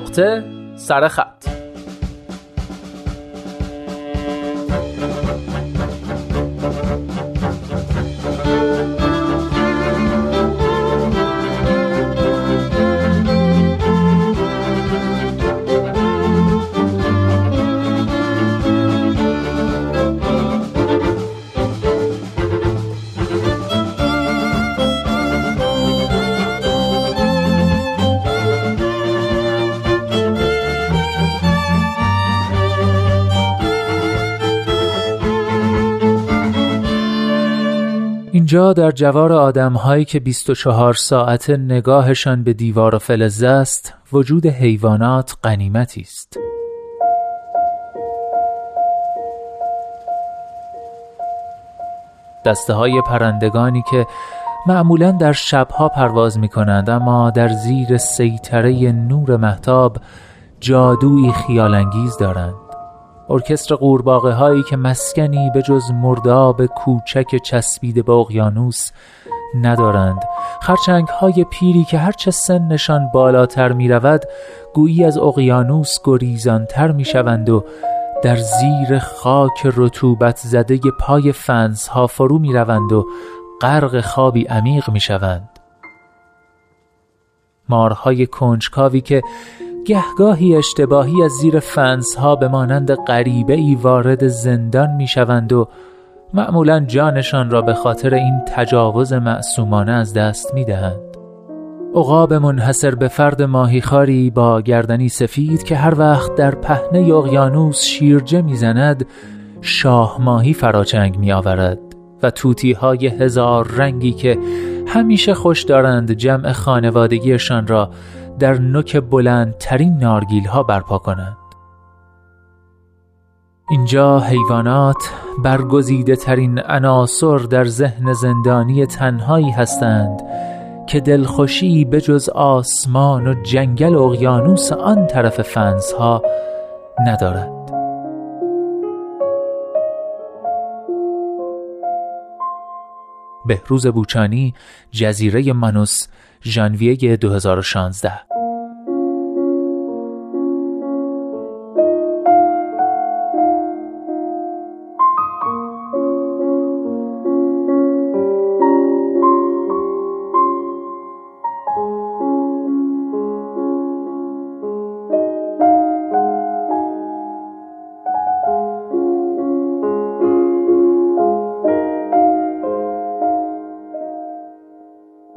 نقطه سرخط اینجا در جوار آدمهایی که 24 ساعت نگاهشان به دیوار و فلزه است وجود حیوانات قنیمتی است. دسته های پرندگانی که معمولا در شبها پرواز می کنند اما در زیر سیطره نور محتاب جادویی خیالانگیز دارند. ارکستر قورباغه هایی که مسکنی به جز مرداب کوچک چسبیده به اقیانوس ندارند. خرچنگ های پیری که هرچه سنشان بالاتر می رود گویی از اقیانوس گریزانتر می شوند و در زیر خاک رطوبت زده پای فنس ها فرو می روند و غرق خوابی عمیق می شوند مارهای کنجکاوی که گهگاهی اشتباهی از زیر فنس ها به مانند غریبه ای وارد زندان می شوند و معمولا جانشان را به خاطر این تجاوز معصومانه از دست می دهند. عقاب منحصر به فرد ماهیخاری با گردنی سفید که هر وقت در پهنه اقیانوس شیرجه می‌زند شاه ماهی فراچنگ می آورد و توتی های هزار رنگی که همیشه خوش دارند جمع خانوادگیشان را در نوک بلندترین نارگیل ها برپا کنند. اینجا حیوانات برگزیده ترین عناصر در ذهن زندانی تنهایی هستند که دلخوشی به جز آسمان و جنگل اقیانوس آن طرف فنس ها ندارد. بهروز بوچانی جزیره منوس ژانویه 2016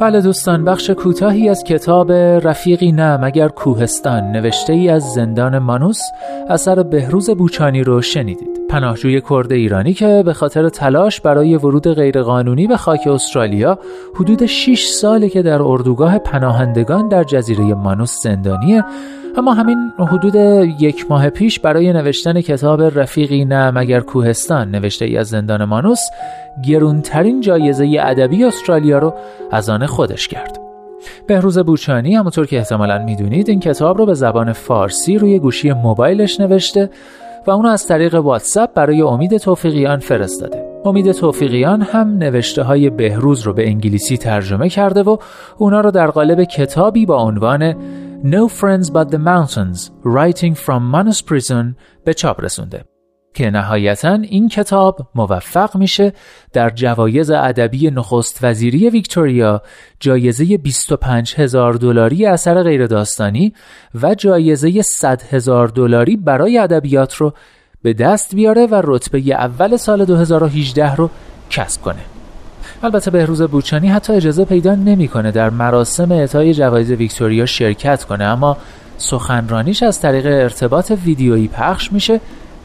بله دوستان بخش کوتاهی از کتاب رفیقی نه مگر کوهستان نوشته ای از زندان مانوس اثر بهروز بوچانی رو شنیدید. پناهجوی کرد ایرانی که به خاطر تلاش برای ورود غیرقانونی به خاک استرالیا حدود 6 ساله که در اردوگاه پناهندگان در جزیره مانوس زندانیه اما همین حدود یک ماه پیش برای نوشتن کتاب رفیقی نه مگر کوهستان نوشته ای از زندان مانوس گرونترین جایزه ادبی استرالیا رو از آن خودش کرد. بهروز بوچانی همونطور که احتمالا می‌دونید این کتاب رو به زبان فارسی روی گوشی موبایلش نوشته. و اونو از طریق واتساپ برای امید توفیقیان فرستاده. امید توفیقیان هم نوشته های بهروز رو به انگلیسی ترجمه کرده و اونا رو در قالب کتابی با عنوان No Friends But The Mountains Writing From Manus Prison به چاپ رسونده. که نهایتا این کتاب موفق میشه در جوایز ادبی نخست وزیری ویکتوریا جایزه 25 هزار دلاری اثر غیر داستانی و جایزه 100 هزار دلاری برای ادبیات رو به دست بیاره و رتبه اول سال 2018 رو کسب کنه. البته بهروز بوچانی حتی اجازه پیدا نمی‌کنه در مراسم اعطای جوایز ویکتوریا شرکت کنه اما سخنرانیش از طریق ارتباط ویدیویی پخش میشه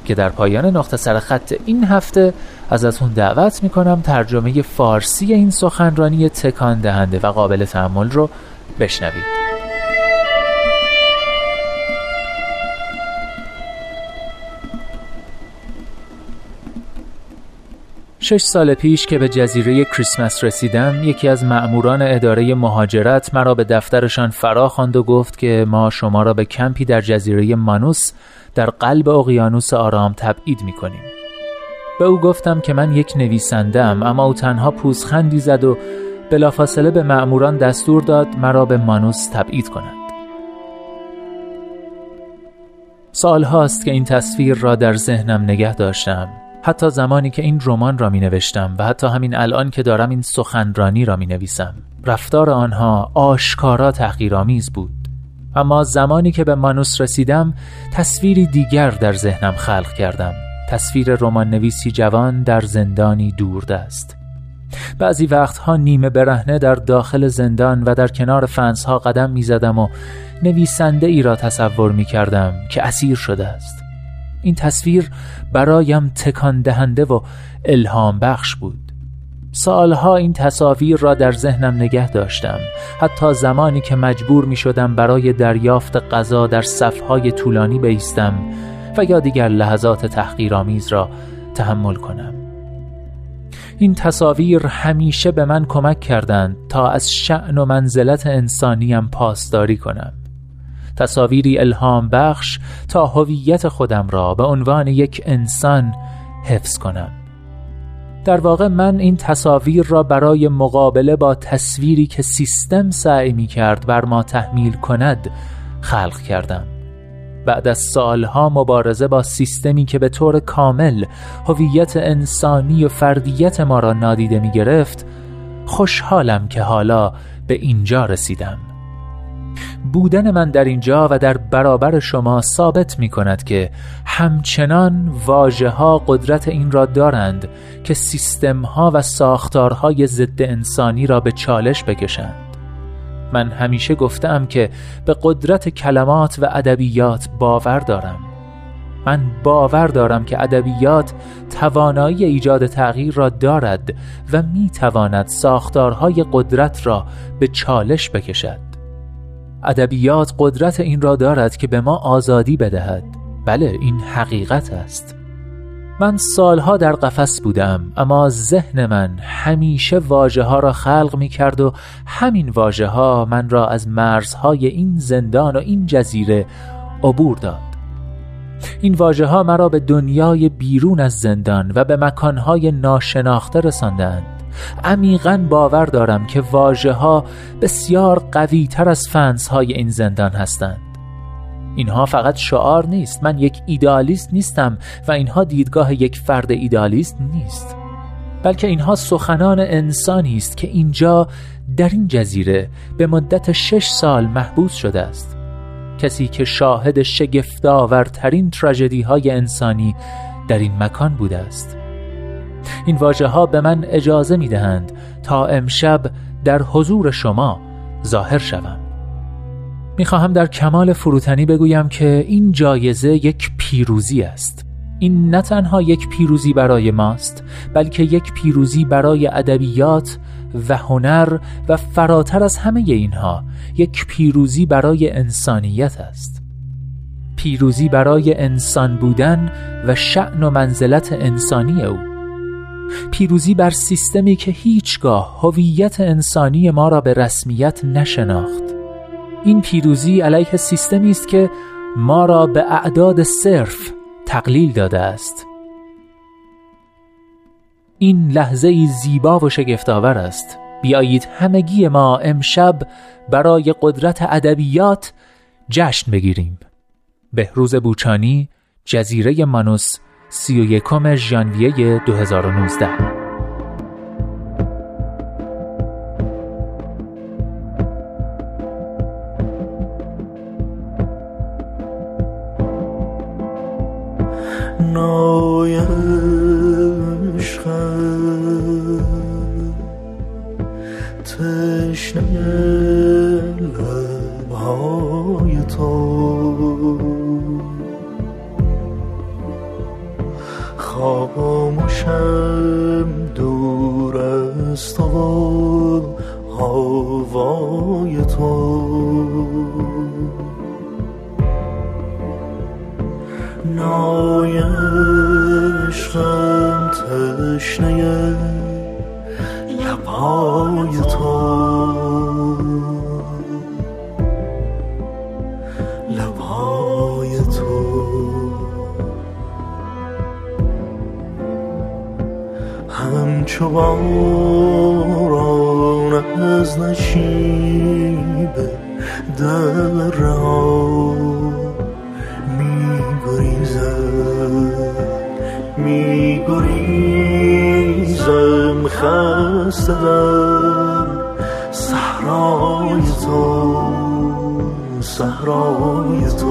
که در پایان نقطه سر خط این هفته ازتون دعوت می‌کنم ترجمه فارسی این سخنرانی تکان دهنده و قابل تحمل رو بشنوید. شش سال پیش که به جزیره کریسمس رسیدم یکی از مأموران اداره مهاجرت مرا به دفترشان فرا خواند و گفت که ما شما را به کمپی در جزیره مانوس در قلب اقیانوس آرام تبعید می کنیم. به او گفتم که من یک نویسندم اما او تنها پوزخندی زد و بلافاصله به مأموران دستور داد مرا به مانوس تبعید کنند. سال هاست که این تصویر را در ذهنم نگه داشتم حتی زمانی که این رمان را می نوشتم و حتی همین الان که دارم این سخنرانی را می نویسم رفتار آنها آشکارا تحقیرآمیز بود. اما زمانی که به مانوس رسیدم تصویری دیگر در ذهنم خلق کردم. تصویر رمان نویسی جوان در زندانی دوردست. بعضی وقتها نیمه برهنه در داخل زندان و در کنار فنسها قدم می زدم و نویسنده ای را تصور می کردم که اسیر شده است این تصویر برایم تکان دهنده و الهام بخش بود. سالها این تصاویر را در ذهنم نگه داشتم. حتی زمانی که مجبور می شدم برای دریافت غذا در صفهای طولانی بیستم و یا دیگر لحظات تحقیرآمیز را تحمل کنم. این تصاویر همیشه به من کمک کردند تا از شعن و منزلت انسانیم پاسداری کنم. تصاویری الهام بخش تا هویت خودم را به عنوان یک انسان حفظ کنم. در واقع من این تصاویر را برای مقابله با تصویری که سیستم سعی می کرد بر ما تحمیل کند خلق کردم. بعد از سالها مبارزه با سیستمی که به طور کامل هویت انسانی و فردیت ما را نادیده می گرفت خوشحالم که حالا به اینجا رسیدم. بودن من در اینجا و در برابر شما ثابت می کند که همچنان واجه ها قدرت این را دارند که سیستم ها و ساختارهای ضد انسانی را به چالش بکشند. من همیشه گفتم که به قدرت کلمات و ادبیات باور دارم. من باور دارم که ادبیات توانایی ایجاد تغییر را دارد و می تواند ساختارهای قدرت را به چالش بکشد. ادبیات قدرت این را دارد که به ما آزادی بدهد. بله این حقیقت است. من سالها در قفس بودم اما ذهن من همیشه واجه ها را خلق می کرد و همین واجه ها من را از مرزهای این زندان و این جزیره عبور داد. این واجه ها مرا به دنیای بیرون از زندان و به مکانهای ناشناخته رساندند عمیقا باور دارم که واجه ها بسیار قوی تر از فنس های این زندان هستند. اینها فقط شعار نیست. من یک ایدالیست نیستم و اینها دیدگاه یک فرد ایدالیست نیست. بلکه اینها سخنان انسانی است که اینجا در این جزیره به مدت شش سال محبوس شده است. کسی که شاهد شگفتآورترین تراژدی های انسانی در این مکان بوده است. این واجه ها به من اجازه می دهند تا امشب در حضور شما ظاهر شوم. می خواهم در کمال فروتنی بگویم که این جایزه یک پیروزی است. این نه تنها یک پیروزی برای ماست بلکه یک پیروزی برای ادبیات و هنر و فراتر از همه اینها یک پیروزی برای انسانیت است. پیروزی برای انسان بودن و شعن و منزلت انسانی او. پیروزی بر سیستمی که هیچگاه هویت انسانی ما را به رسمیت نشناخت. این پیروزی علیه سیستمی است که ما را به اعداد صرف تقلیل داده است. این لحظه زیبا و شگفتآور است. بیایید همگی ما امشب برای قدرت ادبیات جشن بگیریم. بهروز بوچانی جزیره مانوس سی و یکم ژانویه 2019 تشنه خاموشم دور از تو هوای تو. نای عشقم تشنه لبای تو. چو باران از نشیب در را می گریزد می گریزم خسته در صحرای تو صحرای تو.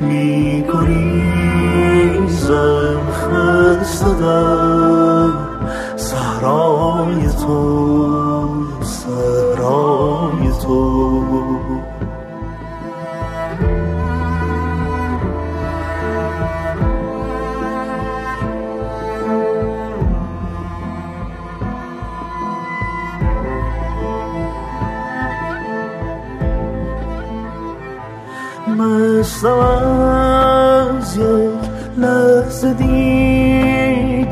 می گریزم در صحرای تو صحرای تو. مستم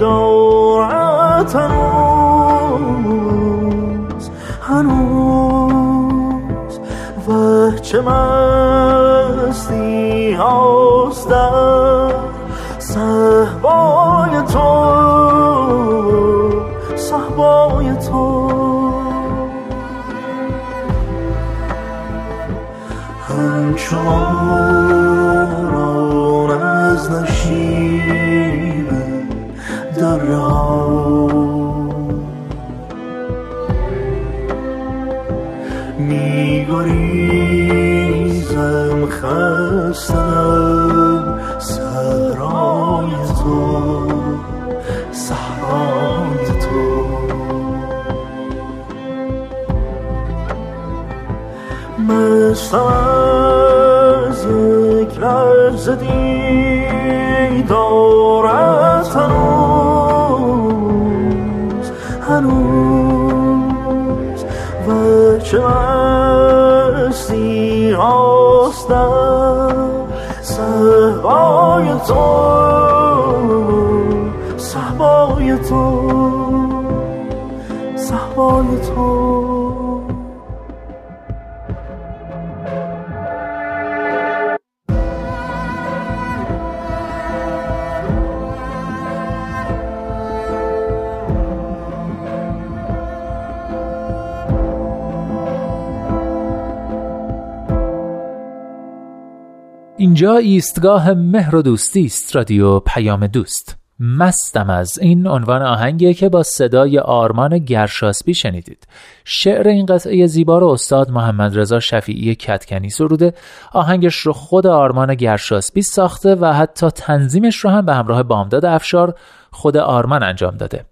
دیدارت هنوز هنوز. و چه مستی هاست در صحبای تو صحبای تو. همچنان از نشیب خستم سرای تو صحرای تو. مستم از یک لحظه دیدارت تو صحبای تو. اینجا ایستگاه مهر و دوستی است رادیو پیام دوست. مستم از این عنوان آهنگیه که با صدای آرمان گرشاسبی شنیدید. شعر این قطعه زیبا رو استاد محمد رضا شفیعی کتکنی سروده. آهنگش رو خود آرمان گرشاسبی ساخته و حتی تنظیمش رو هم به همراه بامداد افشار خود آرمان انجام داده.